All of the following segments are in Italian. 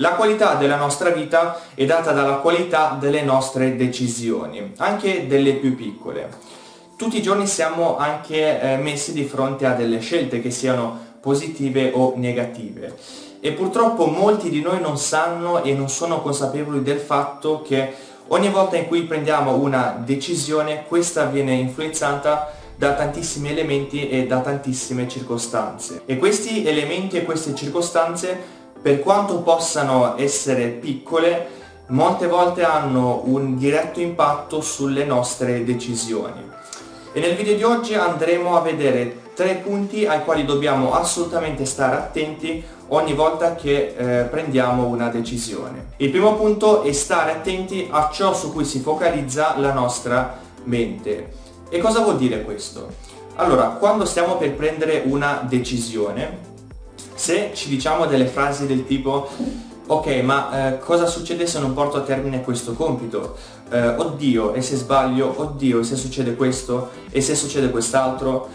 La qualità della nostra vita è data dalla qualità delle nostre decisioni, anche delle più piccole. Tutti i giorni siamo anche eh, messi di fronte a delle scelte che siano positive o negative e purtroppo molti di noi non sanno e non sono consapevoli del fatto che ogni volta in cui prendiamo una decisione questa viene influenzata da tantissimi elementi e da tantissime circostanze e questi elementi e queste circostanze per quanto possano essere piccole molte volte hanno un diretto impatto sulle nostre decisioni e nel video di oggi andremo a vedere tre punti ai quali dobbiamo assolutamente stare attenti ogni volta che eh, prendiamo una decisione. Il primo punto è stare attenti a ciò su cui si focalizza la nostra mente. E cosa vuol dire questo? Allora, quando stiamo per prendere una decisione, se ci diciamo delle frasi del tipo ok ma eh, cosa succede se non porto a termine questo compito? Eh, oddio e se sbaglio? Oddio e se succede questo? E se succede quest'altro?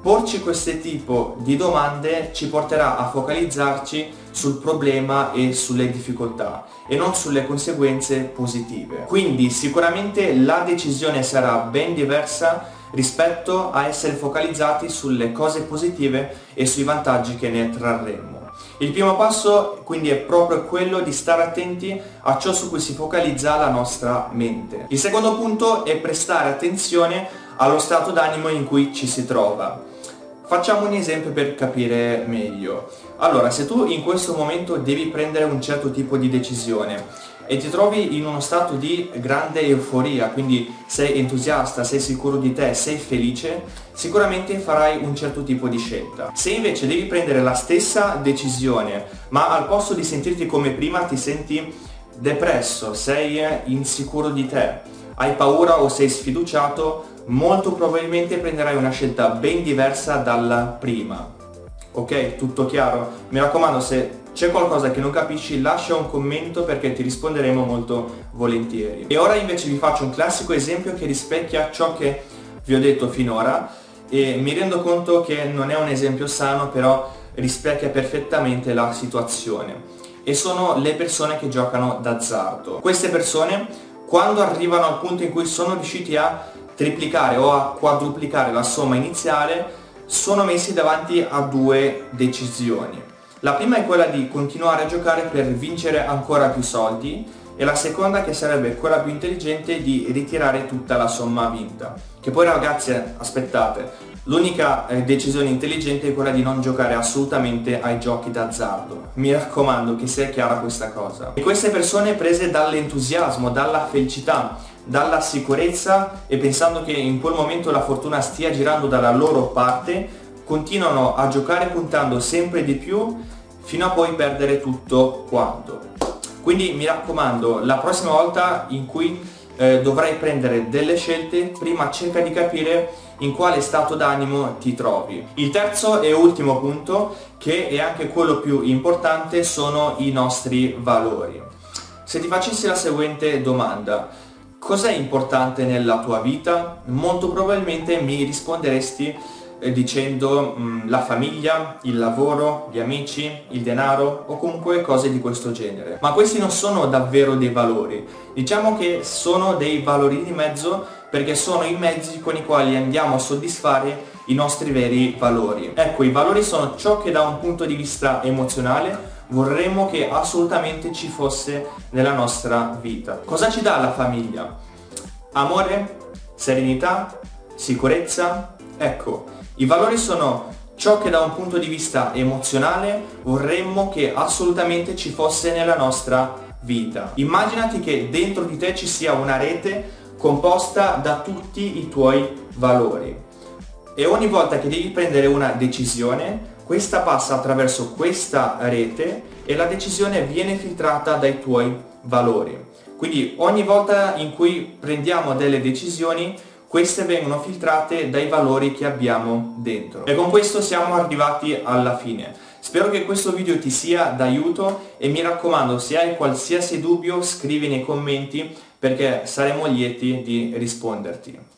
Porci questo tipo di domande ci porterà a focalizzarci sul problema e sulle difficoltà e non sulle conseguenze positive. Quindi sicuramente la decisione sarà ben diversa rispetto a essere focalizzati sulle cose positive e sui vantaggi che ne trarremo. Il primo passo quindi è proprio quello di stare attenti a ciò su cui si focalizza la nostra mente. Il secondo punto è prestare attenzione allo stato d'animo in cui ci si trova. Facciamo un esempio per capire meglio. Allora, se tu in questo momento devi prendere un certo tipo di decisione e ti trovi in uno stato di grande euforia, quindi sei entusiasta, sei sicuro di te, sei felice, sicuramente farai un certo tipo di scelta. Se invece devi prendere la stessa decisione, ma al posto di sentirti come prima ti senti depresso, sei insicuro di te, hai paura o sei sfiduciato, molto probabilmente prenderai una scelta ben diversa dalla prima. Ok? Tutto chiaro? Mi raccomando, se c'è qualcosa che non capisci lascia un commento perché ti risponderemo molto volentieri. E ora invece vi faccio un classico esempio che rispecchia ciò che vi ho detto finora e mi rendo conto che non è un esempio sano però rispecchia perfettamente la situazione e sono le persone che giocano d'azzardo. Queste persone quando arrivano al punto in cui sono riusciti a triplicare o a quadruplicare la somma iniziale sono messi davanti a due decisioni. La prima è quella di continuare a giocare per vincere ancora più soldi e la seconda che sarebbe quella più intelligente di ritirare tutta la somma vinta. Che poi ragazzi aspettate, L'unica eh, decisione intelligente è quella di non giocare assolutamente ai giochi d'azzardo. Mi raccomando che sia chiara questa cosa. E queste persone prese dall'entusiasmo, dalla felicità, dalla sicurezza e pensando che in quel momento la fortuna stia girando dalla loro parte, continuano a giocare puntando sempre di più fino a poi perdere tutto quanto. Quindi mi raccomando, la prossima volta in cui eh, dovrai prendere delle scelte, prima cerca di capire in quale stato d'animo ti trovi. Il terzo e ultimo punto, che è anche quello più importante, sono i nostri valori. Se ti facessi la seguente domanda, cos'è importante nella tua vita? Molto probabilmente mi risponderesti eh, dicendo mh, mm, la famiglia, il lavoro, gli amici, il denaro o comunque cose di questo genere. Ma questi non sono davvero dei valori, diciamo che sono dei valori di mezzo perché sono i mezzi con i quali andiamo a soddisfare i nostri veri valori. Ecco, i valori sono ciò che da un punto di vista emozionale vorremmo che assolutamente ci fosse nella nostra vita. Cosa ci dà la famiglia? Amore? Serenità? Sicurezza? Ecco, i valori sono ciò che da un punto di vista emozionale vorremmo che assolutamente ci fosse nella nostra vita. Immaginati che dentro di te ci sia una rete composta da tutti i tuoi valori e ogni volta che devi prendere una decisione questa passa attraverso questa rete e la decisione viene filtrata dai tuoi valori. Quindi ogni volta in cui prendiamo delle decisioni queste vengono filtrate dai valori che abbiamo dentro. E con questo siamo arrivati alla fine. Spero che questo video ti sia d'aiuto e mi raccomando se hai qualsiasi dubbio scrivi nei commenti perché saremo lieti di risponderti.